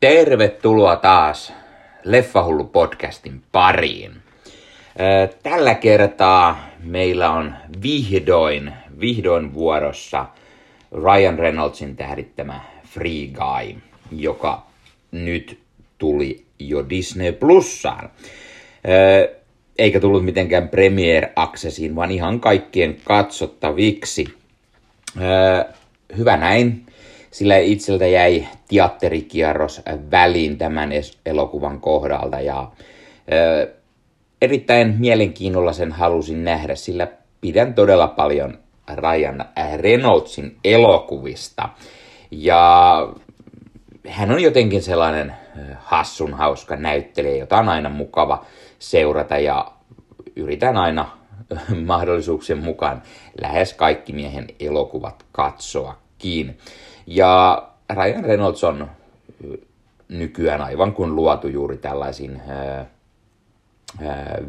Tervetuloa taas Leffahullu podcastin pariin. Tällä kertaa meillä on vihdoin, vihdoin vuorossa Ryan Reynoldsin tähdittämä Free Guy, joka nyt tuli jo Disney Plussaan. Eikä tullut mitenkään Premiere Accessiin, vaan ihan kaikkien katsottaviksi. Hyvä näin sillä itseltä jäi teatterikierros väliin tämän elokuvan kohdalta ja ö, erittäin mielenkiinnolla sen halusin nähdä, sillä pidän todella paljon Ryan Reynoldsin elokuvista. Ja hän on jotenkin sellainen hassun hauska näyttelijä, jota on aina mukava seurata ja yritän aina mahdollisuuksien mukaan lähes kaikki miehen elokuvat katsoakin. Ja Ryan Reynolds on nykyään aivan kuin luotu juuri tällaisiin ää,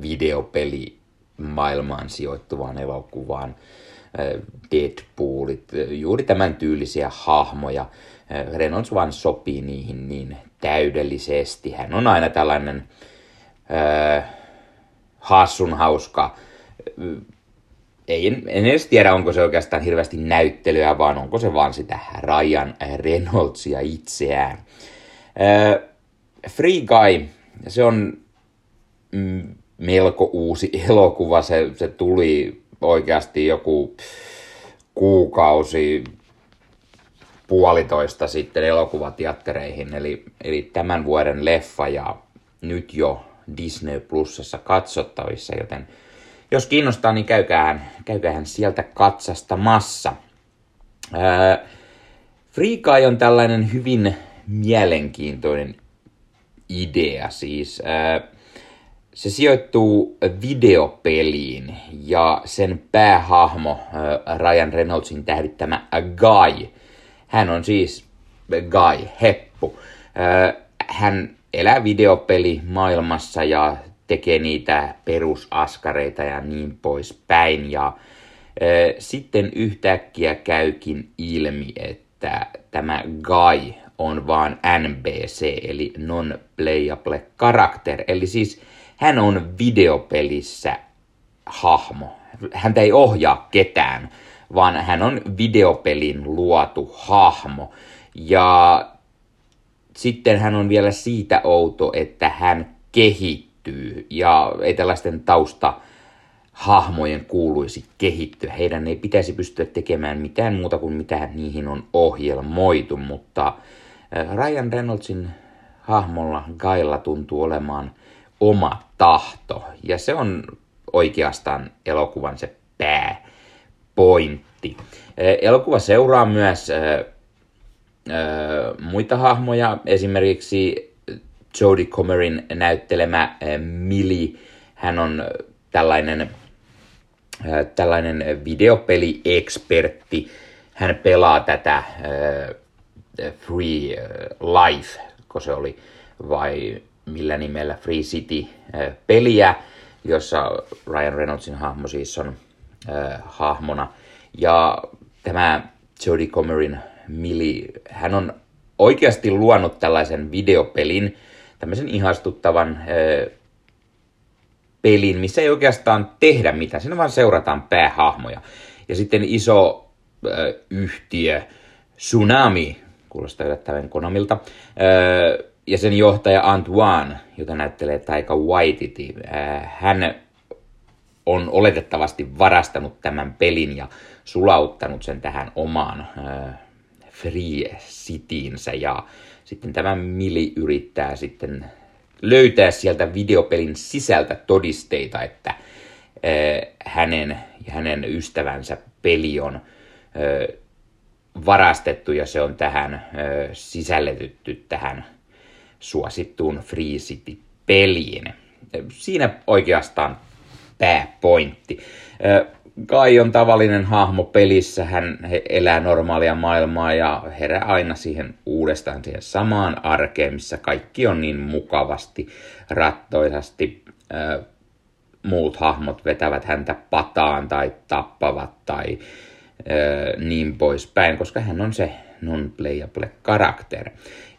videopeli maailmaan sijoittuvaan elokuvaan, Deadpoolit, juuri tämän tyylisiä hahmoja. Reynolds vaan sopii niihin niin täydellisesti. Hän on aina tällainen ää, hassun hauska ei, en, en edes tiedä, onko se oikeastaan hirveästi näyttelyä, vaan onko se vaan sitä Ryan Reynoldsia itseään. Äh, Free Guy, se on mm, melko uusi elokuva. Se, se tuli oikeasti joku kuukausi puolitoista sitten elokuvateattereihin, eli, eli tämän vuoden leffa ja nyt jo Disney Plusassa katsottavissa, joten jos kiinnostaa, niin käykäähän, käykäähän sieltä katsastamassa. Ää, Free Guy on tällainen hyvin mielenkiintoinen idea siis. Ää, se sijoittuu videopeliin ja sen päähahmo Ryan Reynoldsin tähdittämä Guy. Hän on siis Guy, heppu. Hän elää videopeli maailmassa ja tekee niitä perusaskareita ja niin poispäin. Ja e, sitten yhtäkkiä käykin ilmi, että tämä Guy on vaan NBC, eli non-playable character. Eli siis hän on videopelissä hahmo. Häntä ei ohjaa ketään, vaan hän on videopelin luotu hahmo. Ja sitten hän on vielä siitä outo, että hän kehittää kehittyy ja ei tällaisten tausta hahmojen kuuluisi kehittyä. Heidän ei pitäisi pystyä tekemään mitään muuta kuin mitä niihin on ohjelmoitu, mutta äh, Ryan Reynoldsin hahmolla Gailla tuntuu olemaan oma tahto ja se on oikeastaan elokuvan se pääpointti. Äh, elokuva seuraa myös äh, muita hahmoja, esimerkiksi Jodie Comerin näyttelemä eh, Mili. Hän on tällainen, eh, tällainen videopeli-ekspertti. Hän pelaa tätä eh, Free Life, kun se oli, vai millä nimellä Free City-peliä, jossa Ryan Reynoldsin hahmo siis on hahmona. Ja tämä Jodie Comerin Mili, hän on oikeasti luonut tällaisen videopelin, tämmöisen ihastuttavan ö, pelin, missä ei oikeastaan tehdä mitään, siinä vaan seurataan päähahmoja. Ja sitten iso ö, yhtiö, Tsunami, kuulostaa yllättävän Konamilta, ö, ja sen johtaja Antoine, jota näyttelee Taika Waititi, hän on oletettavasti varastanut tämän pelin ja sulauttanut sen tähän omaan Free Citynsä ja sitten tämä Mili yrittää sitten löytää sieltä videopelin sisältä todisteita, että hänen ja hänen ystävänsä peli on varastettu ja se on tähän sisälletytty tähän suosittuun Free City-peliin. Siinä oikeastaan pääpointti. Kai on tavallinen hahmo pelissä, hän elää normaalia maailmaa ja herää aina siihen uudestaan siihen samaan arkeen, missä kaikki on niin mukavasti, rattoisasti. Äh, muut hahmot vetävät häntä pataan tai tappavat tai äh, niin poispäin, koska hän on se non-playable karakter.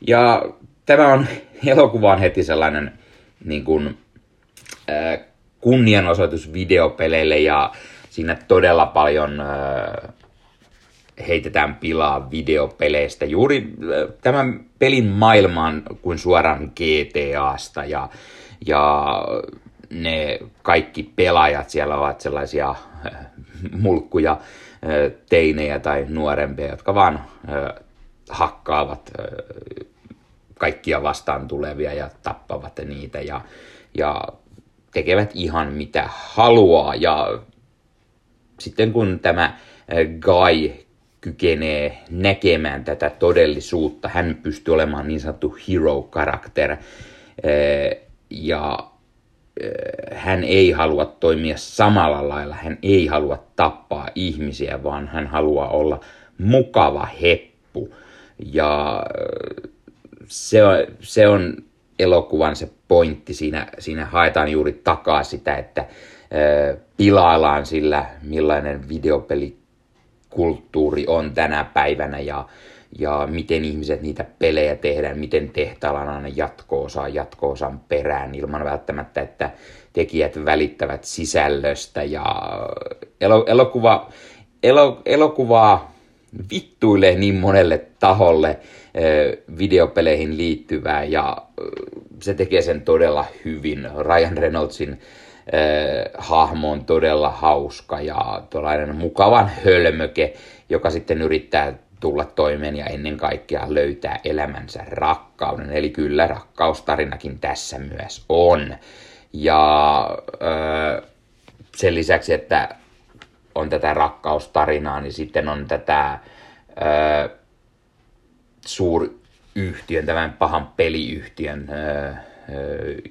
Ja tämä on elokuva on heti sellainen niin kuin, äh, kunnianosoitus videopeleille ja siinä todella paljon heitetään pilaa videopeleistä. Juuri tämän pelin maailmaan kuin suoraan GTAsta ja, ja ne kaikki pelaajat siellä ovat sellaisia mulkkuja, teinejä tai nuorempia, jotka vaan hakkaavat kaikkia vastaan tulevia ja tappavat niitä ja, ja tekevät ihan mitä haluaa. Ja sitten kun tämä Guy kykenee näkemään tätä todellisuutta, hän pystyy olemaan niin sanottu hero-karakter, ja hän ei halua toimia samalla lailla, hän ei halua tappaa ihmisiä, vaan hän haluaa olla mukava heppu. Ja se on, se on elokuvan se pointti, siinä, siinä haetaan juuri takaa sitä, että pilaillaan sillä, millainen videopelikulttuuri on tänä päivänä ja, ja miten ihmiset niitä pelejä tehdään, miten tehtailla on aina jatko-osa jatko-osan perään ilman välttämättä, että tekijät välittävät sisällöstä ja elo, elokuva, elo, elokuvaa vittuilee niin monelle taholle videopeleihin liittyvää ja se tekee sen todella hyvin. Ryan Reynoldsin äh, hahmo on todella hauska ja tuollainen mukavan hölmöke, joka sitten yrittää tulla toimeen ja ennen kaikkea löytää elämänsä rakkauden. Eli kyllä rakkaustarinakin tässä myös on. Ja öö, sen lisäksi, että on tätä rakkaustarinaa, niin sitten on tätä öö, suuryhtiön, tämän pahan peliyhtiön, öö,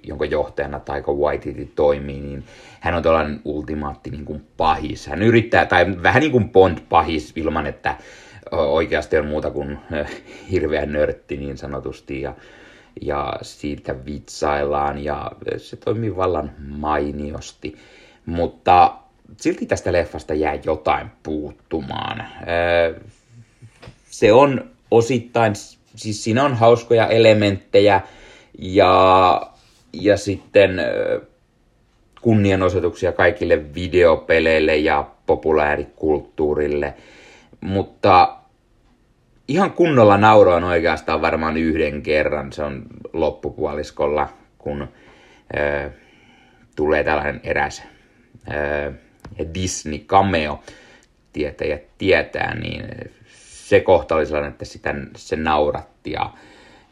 jonka johtajana Taika Waititi toimii, niin hän on tällainen ultimaatti niin kuin pahis. Hän yrittää, tai vähän niin kuin Bond-pahis ilman, että oikeasti on muuta kuin hirveä nörtti niin sanotusti ja, ja siitä vitsaillaan ja se toimii vallan mainiosti. Mutta silti tästä leffasta jää jotain puuttumaan. Se on osittain, siis siinä on hauskoja elementtejä ja, ja sitten kunnianosoituksia kaikille videopeleille ja populaarikulttuurille. Mutta ihan kunnolla nauroin oikeastaan varmaan yhden kerran. Se on loppupuoliskolla, kun ö, tulee tällainen eräs ö, Disney cameo, tietäjät tietää, niin se kohta oli sellainen, että sitä, se nauratti ja,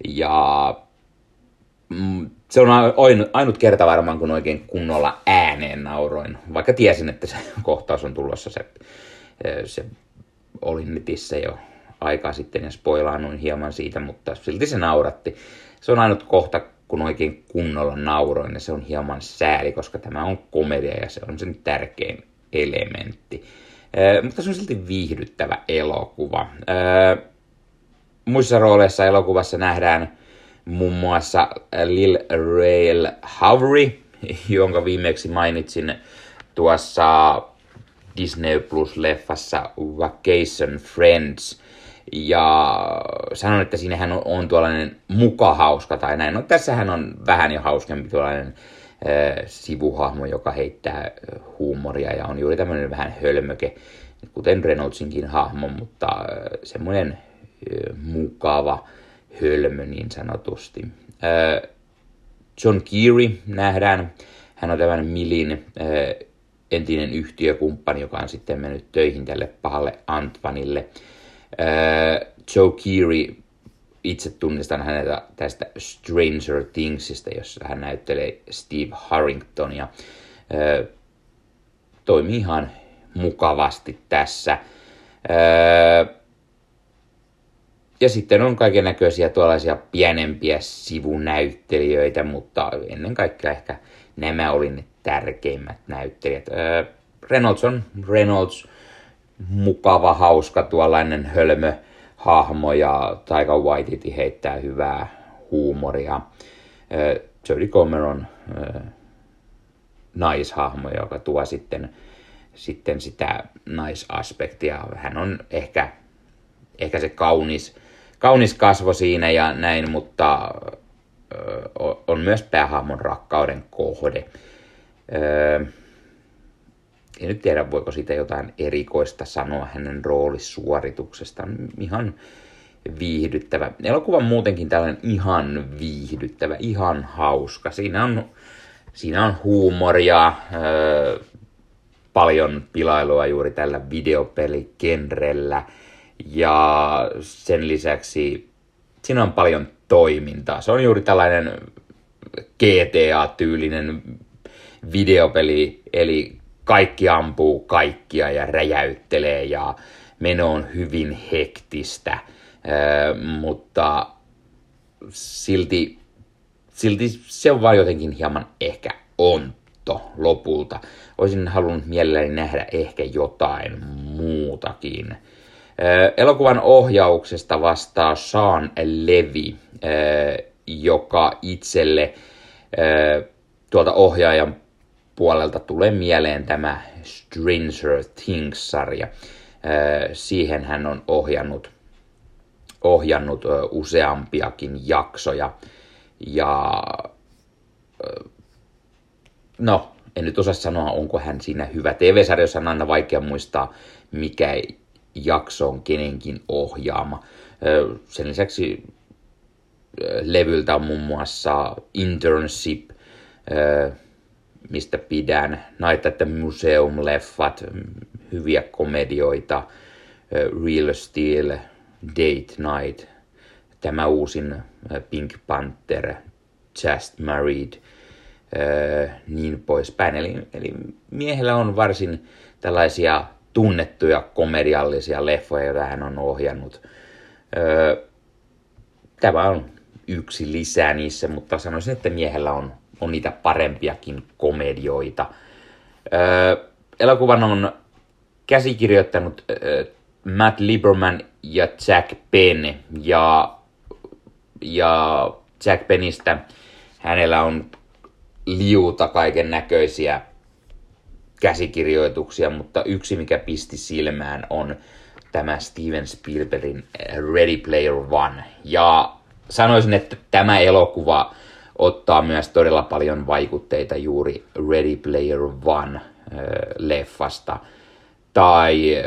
ja se on ainut kerta varmaan, kun oikein kunnolla ääneen nauroin, vaikka tiesin, että se kohtaus on tulossa, se, se oli netissä jo aikaa sitten ja spoilaannuin hieman siitä, mutta silti se nauratti. Se on ainut kohta, kun oikein kunnolla nauroin ja se on hieman sääli, koska tämä on komedia ja se on sen tärkein elementti. Mutta se on silti viihdyttävä elokuva. Muissa rooleissa elokuvassa nähdään muun muassa Lil Rail Howery, jonka viimeksi mainitsin tuossa Disney Plus-leffassa Vacation Friends – ja sanon, että siinähän on, on tuollainen muka hauska tai näin. No tässähän on vähän jo hauskempi tuollainen äh, sivuhahmo, joka heittää huumoria ja on juuri tämmöinen vähän hölmöke, kuten Reynoldsinkin hahmo, mutta äh, semmoinen äh, mukava hölmö niin sanotusti. Äh, John Keary nähdään. Hän on tämmöinen Milin äh, entinen yhtiökumppani, joka on sitten mennyt töihin tälle pahalle Antvanille. Äh, Joe Keery, itse tunnistan häneltä tästä Stranger Thingsista, jossa hän näyttelee Steve Harringtonia. Toimii ihan mukavasti tässä. Ja sitten on kaiken näköisiä tuollaisia pienempiä sivunäyttelijöitä, mutta ennen kaikkea ehkä nämä oli ne tärkeimmät näyttelijät. Reynolds on Reynolds, mukava, hauska tuollainen hölmö hahmo ja Taika Waititi heittää hyvää huumoria. Jodie Comer on naishahmo, joka tuo sitten, sitten sitä naisaspektia. Hän on ehkä, ehkä se kaunis, kaunis kasvo siinä ja näin, mutta on myös päähahmon rakkauden kohde. En nyt tiedä, voiko siitä jotain erikoista sanoa hänen roolisuorituksestaan. Ihan viihdyttävä. Elokuva muutenkin tällainen ihan viihdyttävä, ihan hauska. Siinä on, siinä on huumoria, paljon pilailua juuri tällä videopelikenrellä. Ja sen lisäksi siinä on paljon toimintaa. Se on juuri tällainen GTA-tyylinen videopeli, eli kaikki ampuu kaikkia ja räjäyttelee ja meno on hyvin hektistä, mutta silti, silti se on vain jotenkin hieman ehkä onto lopulta. Olisin halunnut mielelläni nähdä ehkä jotain muutakin. Elokuvan ohjauksesta vastaa Sean Levy, joka itselle tuolta ohjaajan puolelta tulee mieleen tämä Stranger Things-sarja. Siihen hän on ohjannut, ohjannut useampiakin jaksoja. Ja no, en nyt osaa sanoa, onko hän siinä hyvä. TV-sarjassa on aina vaikea muistaa, mikä jakso on kenenkin ohjaama. Sen lisäksi levyltä on muun muassa Internship, mistä pidän, Night at the Museum-leffat, hyviä komedioita, Real Steel, Date Night, tämä uusin Pink Panther, Just Married, niin poispäin. Eli, eli miehellä on varsin tällaisia tunnettuja komediallisia leffoja, joita hän on ohjannut. Tämä on yksi lisää niissä, mutta sanoisin, että miehellä on, on niitä parempiakin komedioita. elokuvan on käsikirjoittanut Matt Lieberman ja Jack Penn, ja, ja Jack Pennistä hänellä on liuta kaiken näköisiä käsikirjoituksia, mutta yksi mikä pisti silmään on tämä Steven Spielbergin Ready Player One. Ja sanoisin, että tämä elokuva ottaa myös todella paljon vaikutteita juuri Ready Player One leffasta tai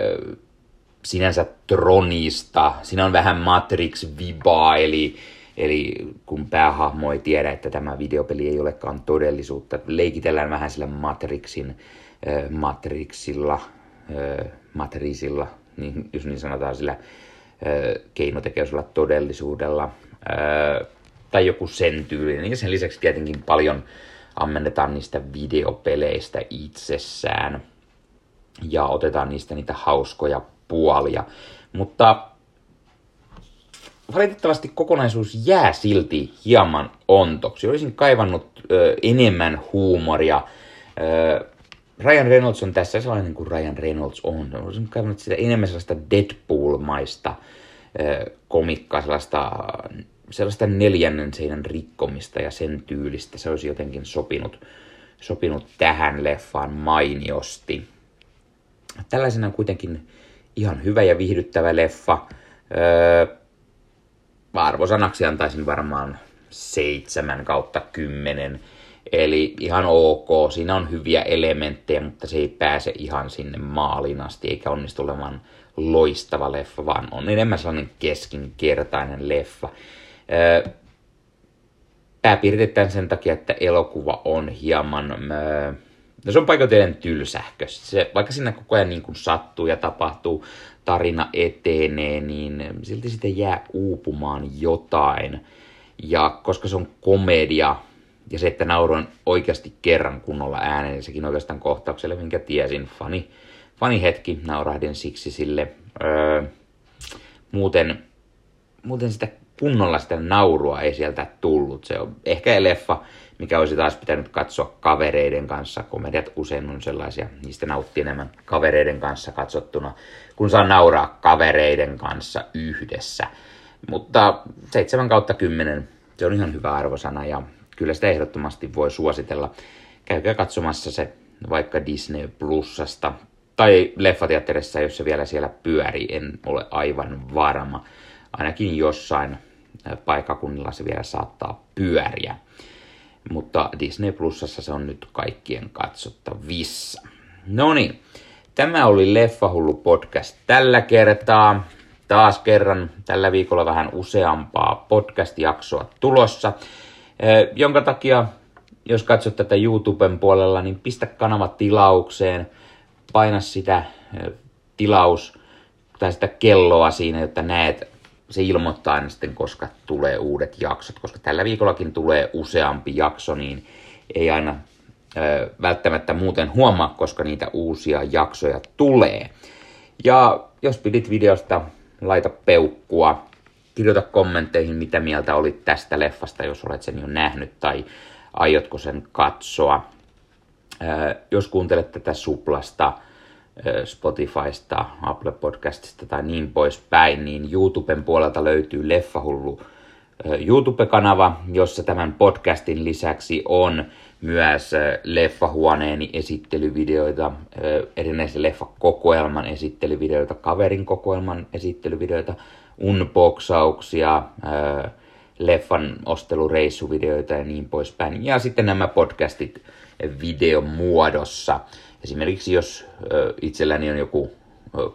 sinänsä Tronista. Siinä on vähän Matrix-vibaa, eli, eli kun päähahmo ei tiedä, että tämä videopeli ei olekaan todellisuutta, leikitellään vähän sillä Matrixin Matrixilla, Matrixilla, niin, jos niin sanotaan sillä keinotekoisella todellisuudella, tai joku sen tyylinen. Ja sen lisäksi tietenkin paljon ammennetaan niistä videopeleistä itsessään ja otetaan niistä niitä hauskoja puolia. Mutta valitettavasti kokonaisuus jää silti hieman ontoksi. Olisin kaivannut ö, enemmän huumoria. Ö, Ryan Reynolds on tässä sellainen kuin Ryan Reynolds on. Olisin kaivannut sitä enemmän sellaista Deadpool-maista komikkaa, sellaista, sellaista neljännen seinän rikkomista ja sen tyylistä. Se olisi jotenkin sopinut, sopinut tähän leffaan mainiosti. Tällaisena on kuitenkin ihan hyvä ja viihdyttävä leffa. Öö, arvosanaksi antaisin varmaan 7 kautta 10. Eli ihan ok, siinä on hyviä elementtejä, mutta se ei pääse ihan sinne maaliin asti, eikä onnistu olemaan loistava leffa, vaan on enemmän sellainen keskinkertainen leffa. Pääpiirteittäin sen takia, että elokuva on hieman... No se on paikoitellen tylsähkö. Se, vaikka siinä koko ajan niin kuin sattuu ja tapahtuu, tarina etenee, niin silti sitten jää uupumaan jotain. Ja koska se on komedia, ja se, että nauroin oikeasti kerran kunnolla ääneen, niin sekin oikeastaan kohtaukselle, minkä tiesin. Fani, fani hetki, naurahdin siksi sille. Öö, muuten, muuten sitä kunnolla sitä naurua ei sieltä tullut. Se on ehkä leffa, mikä olisi taas pitänyt katsoa kavereiden kanssa. Komediat usein on sellaisia, niistä nauttii enemmän kavereiden kanssa katsottuna, kun saa nauraa kavereiden kanssa yhdessä. Mutta 7 kautta 10, se on ihan hyvä arvosana ja kyllä sitä ehdottomasti voi suositella. Käykää katsomassa se vaikka Disney Plusasta tai leffateatterissa, jos se vielä siellä pyörii, en ole aivan varma. ainakin jossain paikakunnilla se vielä saattaa pyöriä. Mutta Disney Plusassa se on nyt kaikkien katsottavissa. No niin, tämä oli Leffahullu podcast tällä kertaa. Taas kerran tällä viikolla vähän useampaa podcast-jaksoa tulossa, jonka takia jos katsot tätä YouTuben puolella, niin pistä kanava tilaukseen, paina sitä tilaus tai sitä kelloa siinä, jotta näet, se ilmoittaa aina sitten, koska tulee uudet jaksot, koska tällä viikollakin tulee useampi jakso, niin ei aina ö, välttämättä muuten huomaa, koska niitä uusia jaksoja tulee. Ja jos pidit videosta, laita peukkua, kirjoita kommentteihin, mitä mieltä olit tästä leffasta, jos olet sen jo nähnyt, tai aiotko sen katsoa. Jos kuuntelet tätä suplasta, Spotifysta, Apple Podcastista tai niin poispäin, niin YouTuben puolelta löytyy Leffahullu YouTube-kanava, jossa tämän podcastin lisäksi on myös leffahuoneeni esittelyvideoita, erinäisen leffakokoelman esittelyvideoita, kaverin kokoelman esittelyvideoita, unboxauksia, leffan ostelureissuvideoita ja niin poispäin. Ja sitten nämä podcastit videon muodossa. Esimerkiksi jos itselläni on joku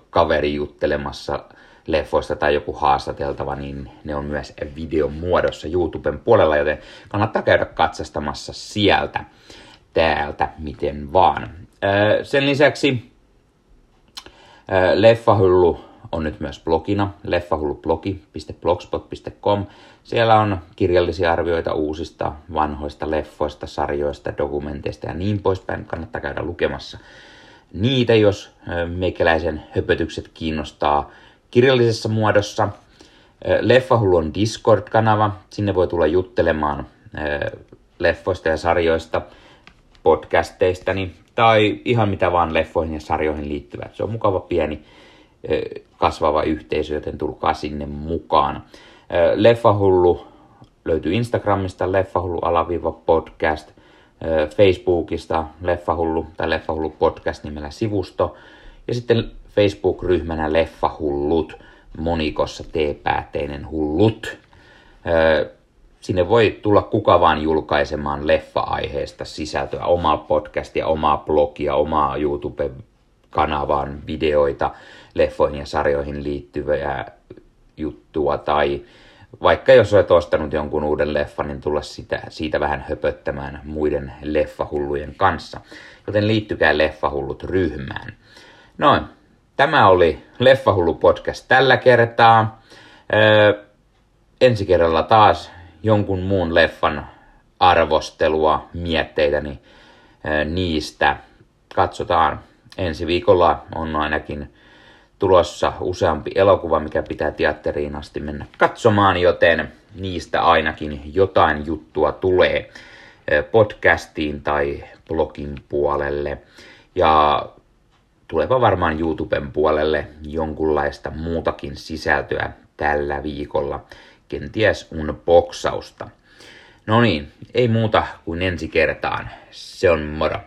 kaveri juttelemassa leffoista tai joku haastateltava, niin ne on myös videon muodossa YouTuben puolella, joten kannattaa käydä katsastamassa sieltä, täältä, miten vaan. Sen lisäksi Leffahyllu on nyt myös blogina, leffahullublogi.blogspot.com. Siellä on kirjallisia arvioita uusista, vanhoista leffoista, sarjoista, dokumenteista ja niin poispäin. Kannattaa käydä lukemassa niitä, jos meikäläisen höpötykset kiinnostaa kirjallisessa muodossa. Leffahullu on Discord-kanava. Sinne voi tulla juttelemaan leffoista ja sarjoista, podcasteistani tai ihan mitä vaan leffoihin ja sarjoihin liittyvät. Se on mukava pieni kasvava yhteisö, joten tulkaa sinne mukaan. Leffahullu löytyy Instagramista, leffahullu alaviiva podcast, Facebookista Leffahullu tai Leffahullu podcast nimellä sivusto, ja sitten Facebook-ryhmänä Leffahullut, monikossa T-päätteinen hullut. Sinne voi tulla kuka vaan julkaisemaan leffa-aiheesta sisältöä, omaa podcastia, omaa blogia, omaa YouTube-kanavaan videoita, leffoihin ja sarjoihin liittyviä juttua tai vaikka jos olet ostanut jonkun uuden leffan, niin tulla sitä, siitä vähän höpöttämään muiden leffahullujen kanssa. Joten liittykää Leffahullut ryhmään. Noin, tämä oli Leffahullu podcast tällä kertaa. Öö, ensi kerralla taas jonkun muun leffan arvostelua, mietteitäni öö, niistä. Katsotaan. Ensi viikolla on ainakin tulossa useampi elokuva, mikä pitää teatteriin asti mennä katsomaan, joten niistä ainakin jotain juttua tulee eh, podcastiin tai blogin puolelle. Ja tulepa varmaan YouTuben puolelle jonkunlaista muutakin sisältöä tällä viikolla, kenties unboxausta. No niin, ei muuta kuin ensi kertaan. Se on moro.